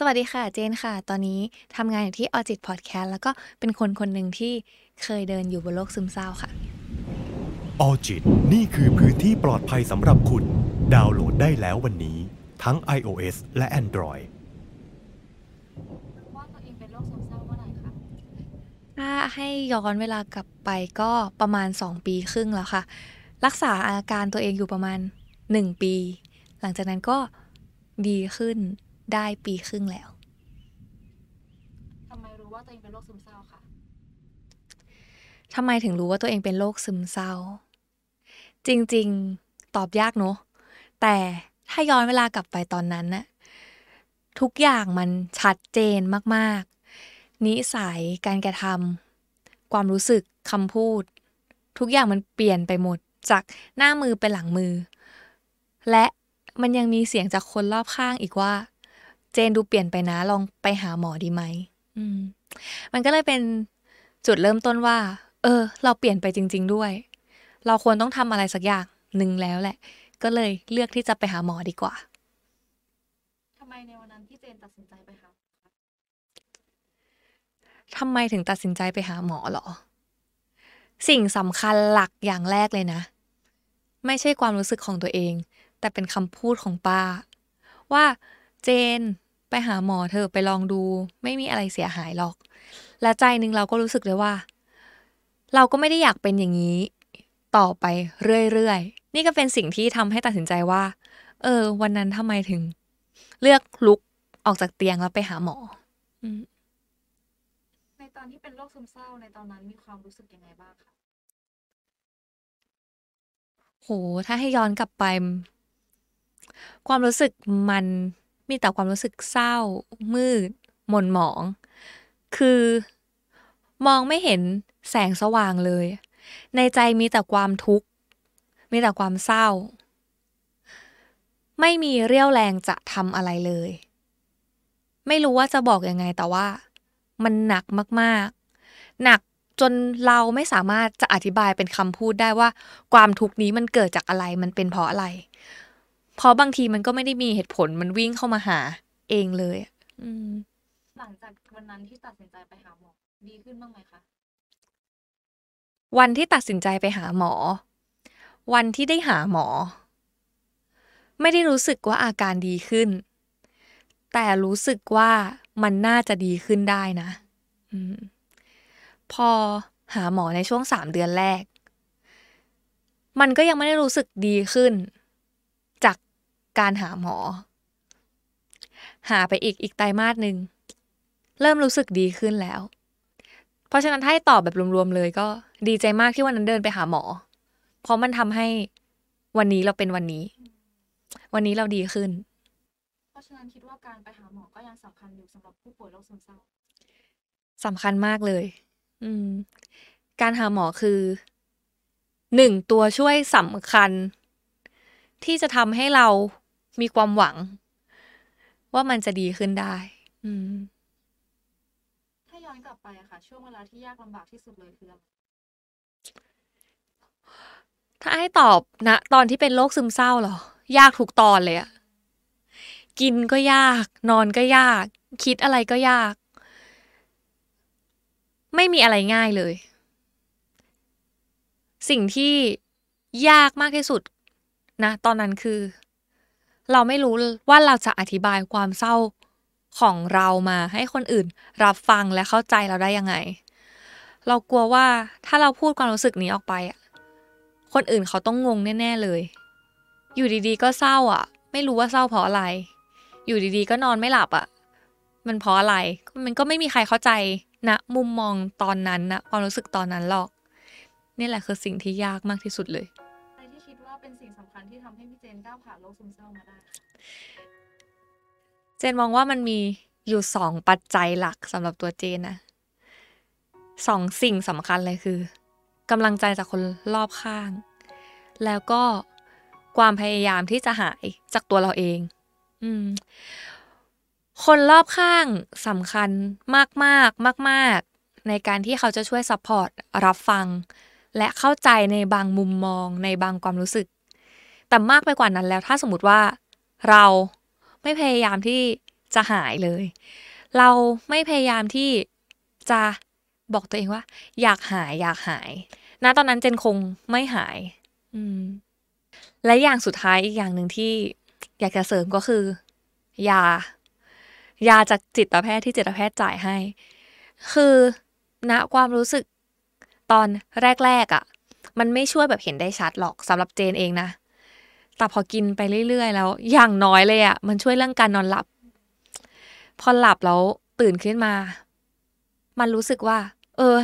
สวัสดีค่ะเจนค่ะ ตอนนี้ทำงานอยู่ที่ออจิตพอดแคสต์แล้วก็เป็นคนคนหนึ่งที่เคยเดินอยู่บนโลกซึมเศร้าค่ะออจิตนี่คือพื้นที่ปลอดภัยสำหรับคุณ ดาวน์โหลดได้แล้ววันนี้ ทั้ง iOS และ Android ว่าตัวเองเป็นโรคซึมเศร้าเมื่อไหร่คะถ้าให้ย้อนเวลากลับไปก็ประมาณ 2 ปีครึ่งแล้วค่ะ รักษาอาการตัวเองอยู่ประมาณ 1 ปี หลังจากนั้นก็ดีขึ้น ได้ปีครึ่งแล้วทำไมรู้ว่าตัวเองเป็นโรคซึมเศร้าคะทำไมถึงรู้ว่าตัวเองเป็นโรคซึมเศร้า จริงๆตอบยากเนอะแต่ถ้าย้อนเวลากลับไปตอนนั้นน่ะทุกอย่างมันชัดเจนมากๆ นิสัยการกระทำความรู้สึกคำพูด ทุกอย่างมันเปลี่ยนไปหมดจากหน้ามือเป็นหลังมือ และมันยังมีเสียงจากคนรอบข้างอีกว่า เจนดูเปลี่ยนไปนะ ลองไปหาหมอดีไหมอืมมันก็เลยเป็นจุดเริ่มต้นว่า เออ เราเปลี่ยนไปจริง ๆ ด้วย เราควรต้องทำอะไรสักอย่างหนึ่งแล้วแหละ ก็เลยเลือกที่จะไปหาหมอดีกว่าทำไมในวันนั้นที่เจนตัดสินใจไปหาหมอคะทำไมถึงตัดสินใจไปหาหมอเหรอ สิ่งสำคัญหลักอย่างแรกเลยนะ ไม่ใช่ความรู้สึกของตัวเอง แต่เป็นคำพูดของป้า ว่าเจน ไปหาหมอเธอะไปลองดู ไม่มีอะไรเสียหายหรอก และใจหนึ่งเราก็รู้สึกเลยว่า เราก็ไม่ได้อยากเป็นอย่างนี้ ต่อไปเรื่อยๆ นี่ก็เป็นสิ่งที่ทำให้ตัดสินใจว่า เออ วันนั้นทำไมถึง เลือกลุกออกจากเตียงแล้วไปหาหมออืมในตอนที่เป็นโรคซึมเศร้าในตอนนั้นมีความรู้สึกยังไงบ้างคะโห ถ้าให้ย้อนกลับไป ความรู้สึกมัน มีแต่ความรู้สึกเศร้า มืดหม่นหมอง คือ มองไม่เห็นแสงสว่างเลย ในใจมีแต่ความทุกข์ มีแต่ความเศร้า ไม่มีเรี่ยวแรงจะทำอะไรเลย ไม่รู้ว่าจะบอกยังไงแต่ว่า มันหนักมากๆ หนักจนเราไม่สามารถจะอธิบายเป็นคำพูดได้ว่า ความทุกข์นี้มันเกิดจากอะไร มันเป็นเพราะอะไร เพราะบางทีมันก็ไม่ได้มีเหตุผลมันวิ่งเข้ามาหาเองเลยอะอืม หลังจากวันนั้นที่ตัดสินใจไปหาหมอ ดีขึ้นบ้างไหมคะ วันที่ตัดสินใจไปหาหมอ วันที่ได้หาหมอ ไม่ได้รู้สึกว่าอาการดีขึ้น แต่รู้สึกว่ามันน่าจะดีขึ้นได้นะอืมพอหาหมอในช่วงสามเดือนแรก มันก็ยังไม่ได้รู้สึกดีขึ้นจาก การหาหมอ หาไปอีกอีกไตรมาสหนึ่งเริ่มรู้สึกดีขึ้นแล้ว เพราะฉะนั้นถ้าให้ตอบแบบรวมๆเลยก็ดีใจมากที่วันนั้นเดินไปหาหมอ เพราะมันทำให้วันนี้เราเป็นวันนี้ วันนี้เราดีขึ้น เพราะฉะนั้นคิดว่าการไปหาหมอก็ยังสำคัญอยู่สำหรับผู้ป่วยโรคซึมเศร้าสำคัญมากเลย อืม การหาหมอคือหนึ่งตัวช่วยสำคัญ ที่จะทำให้เรา มีความหวัง ว่ามันจะดีขึ้นได้ อืม ถ้าย้อนกลับไปอะค่ะ ช่วงเวลาที่ยากลำบากที่สุดเลยคืออะไรถ้าให้ตอบนะ ตอนที่เป็นโรคซึมเศร้าเหรอ ยากทุกตอนเลยอะกินก็ยาก นอนก็ยาก คิดอะไรก็ยาก ไม่มีอะไรง่ายเลย สิ่งที่ยากมากที่สุด นะ ตอนนั้นคือ เราไม่รู้ว่าเราจะอธิบายความเศร้าของเรามาให้คนอื่นรับฟังและเข้าใจเราได้ยังไง เรากลัวว่าถ้าเราพูดความรู้สึกนี้ออกไปอะคนอื่นเขาต้องงงแน่ ๆเลย อยู่ดีๆ ก็เศร้าอะ ไม่รู้ว่าเศร้าเพราะอะไร อยู่ดีๆ ก็นอนไม่หลับอะ มันเพราะอะไร มันก็ไม่มีใครเข้าใจนะมุมมองตอนนั้นนะความรู้สึกตอนนั้นหรอก นี่แหละคือสิ่งที่ยากมากที่สุดเลย เป็นสิ่งสำคัญที่ทำให้พี่เจนก้าวผ่านโรคซึมเศร้ามาได้ เจนมองว่ามันมีอยู่สองปัจจัยหลักสำหรับตัวเจนนะสองสิ่งสำคัญเลยคือกำลังใจจากคนรอบข้าง แล้วก็ความพยายามที่จะหายจากตัวเราเอง อืม คนรอบข้างสำคัญมากมากมากมากในการที่เขาจะช่วย support รับฟัง และเข้าใจในบางมุมมองในบางความรู้สึก แต่มากไปกว่านั้นแล้วถ้าสมมติว่าเราไม่พยายามที่จะหายเลย เราไม่พยายามที่จะบอกตัวเองว่า อยากหายอยากหายณตอนนั้นเจนคงไม่หาย อืม และอย่างสุดท้ายอีกอย่างหนึ่งที่อยากจะเสริมก็คือยายาจากจิตแพทย์ที่จิตแพทย์จ่ายให้ คือณความรู้สึกตอนแรกๆอะ่ะ มันไม่ช่วยแบบเห็นได้ชัดหรอกสำหรับเจนเองนะ แต่พอกินไปเรื่อยๆ แล้ว อย่างน้อยเลยอะ่ะ มันช่วยเรื่องการนอนหลับ พอหลับแล้วตื่นขึ้นมา มันรู้สึกว่า เออ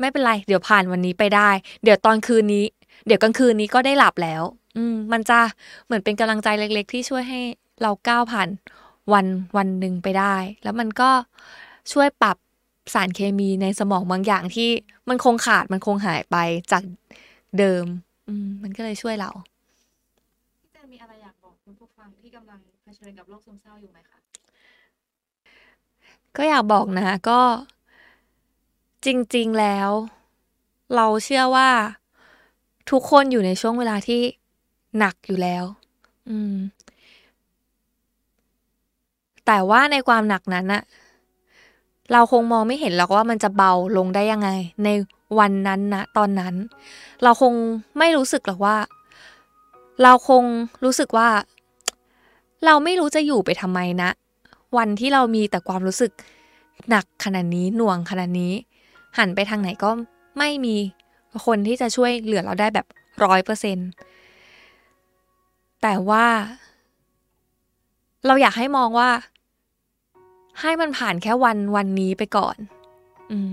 ไม่เป็นไร เดี๋ยวผ่านวันนี้ไปได้ เดี๋ยวตอนคืนนี้ เดี๋ยวกลางคืนนี้ก็ได้หลับแล้ว อืม มันจะเหมือนเป็นกำลังใจเล็ก ๆ ที่ช่วยให้เราก้าวผ่านวันวันหนึ่งไปได้ แล้วมันก็ช่วยปรับสารเคมีในสมองบางอย่างที่มันคงขาดมันคงหายไปจากเดิม อืม มันก็เลยช่วยเรา พี่เจนมีอะไรอยากบอกคุณผู้ ฟังที่กำลังเผชิญกับโรคซึมเศร้าอยู่ไหมคะก็อยากบอกนะก็จริง ๆ แล้ว เราเชื่อว่าทุกคนอยู่ในช่วงเวลาที่หนักอยู่แล้ว อืม แต่ว่าในความหนักนั้นอะเราคงมองไม่เห็นหรอกว่ามันจะเบาลงได้ยังไง ในวันนั้นนะตอนนั้น เราคงไม่รู้สึกหรอกว่า เราคงรู้สึกว่า เราไม่รู้จะอยู่ไปทำไมนะ วันที่เรามีแต่ความรู้สึกหนักขนาดนี้หน่วงขนาดนี้ หันไปทางไหนก็ไม่มีคนที่จะช่วยเหลือเราได้แบบร้อยเปอร์เซ็นแต่ว่า เราอยากให้มองว่า ให้มันผ่านแค่วันวันนี้ไปก่อน อืม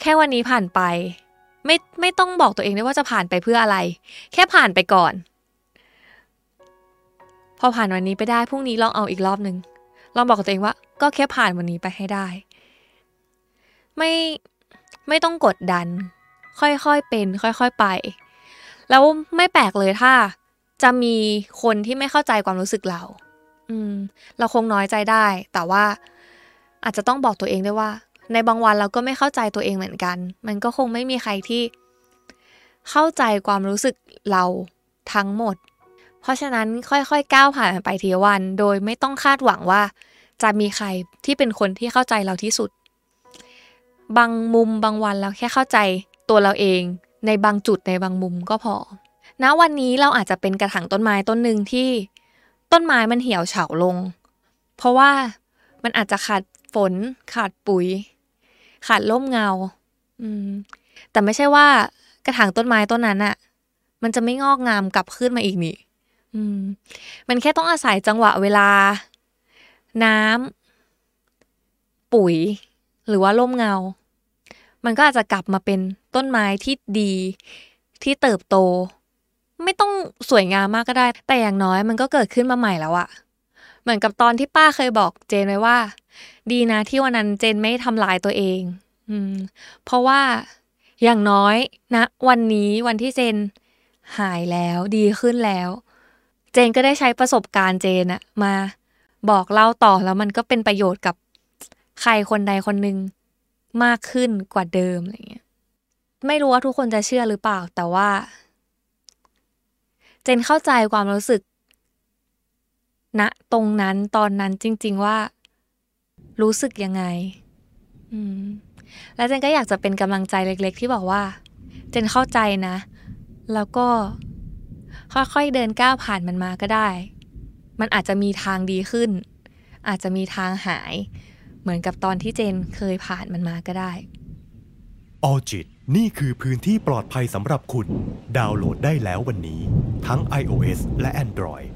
แค่วันนี้ผ่านไป ไม่ไม่ต้องบอกตัวเองด้วยว่าจะผ่านไปเพื่ออะไร แค่ผ่านไปก่อน พอผ่านวันนี้ไปได้พรุ่งนี้ลองเอาอีกรอบหนึ่งลองบอกกับตัวเองว่า ก็แค่ผ่านวันนี้ไปให้ได้ ไม่ไม่ต้องกดดัน ค่อยๆเป็น ค่อยๆไป แล้วไม่แปลกเลยถ้า จะมีคนที่ไม่เข้าใจความรู้สึกเรา อืม เราคงน้อยใจได้ แต่ว่าอาจจะต้องบอกตัวเองด้วยว่า ในบางวันเราก็ไม่เข้าใจตัวเองเหมือนกัน มันก็คงไม่มีใครที่ เข้าใจความรู้สึกเราทั้งหมด เพราะฉะนั้นค่อยๆก้าวผ่านไปทีวัน โดยไม่ต้องคาดหวังว่า จะมีใครที่เป็นคนที่เข้าใจเราที่สุด บางมุมบางวันเราแค่เข้าใจตัวเราเอง ในบางจุดในบางมุมก็พอณวันนี้เราอาจจะเป็นกระถางต้นไม้ต้นหนึ่งที่ต้นไม้มันเหี่ยวเฉาลง เพราะว่ามันอาจจะขาดฝน ขาดปุ๋ย ขาดร่มเงา อืม แต่ไม่ใช่ว่ากระถางต้นไม้ต้นนั้นอะมันจะไม่งอกงามกลับขึ้นมาอีกนี่ อืม มันแค่ต้องอาศัยจังหวะเวลา น้ำปุ๋ย หรือว่าร่มเงา มันก็อาจจะกลับมาเป็นต้นไม้ที่ดี ที่เติบโต ไม่ต้องสวยงามมากก็ได้ แต่อย่างน้อยมันก็เกิดขึ้นมาใหม่แล้วอะเหมือนกับตอนที่ป้าเคยบอกเจนไว้ว่า ดีนะที่วันนั้นเจนไม่ทำลายตัวเอง อืม เพราะว่าอย่างน้อยนะ วันนี้วันที่เจนหายแล้วดีขึ้นแล้ว เจนก็ได้ใช้ประสบการณ์เจนอะมาบอกเล่าต่อแล้วมันก็เป็นประโยชน์กับใครคนใดคนหนึ่งมากขึ้นกว่าเดิมอะไรเงี้ย ไม่รู้ว่าทุกคนจะเชื่อหรือเปล่า แต่ว่า เจนเข้าใจความรู้สึกณนะตรงนั้นตอนนั้นจริง ๆว่ารู้สึกยังไง อืม แล้วเจนก็อยากจะเป็นกำลังใจเล็ก ๆ ที่บอกว่า เจนเข้าใจนะ แล้วก็ ค่อยๆเดินก้าวผ่านมันมาก็ได้ มันอาจจะมีทางดีขึ้น อาจจะมีทางหาย เหมือนกับตอนที่เจนเคยผ่านมันมาก็ได้ออจิตนี่คือพื้นที่ปลอดภัยสำหรับคุณ ดาวน์โหลดได้แล้ววันนี้ ทั้ง iOS และ Android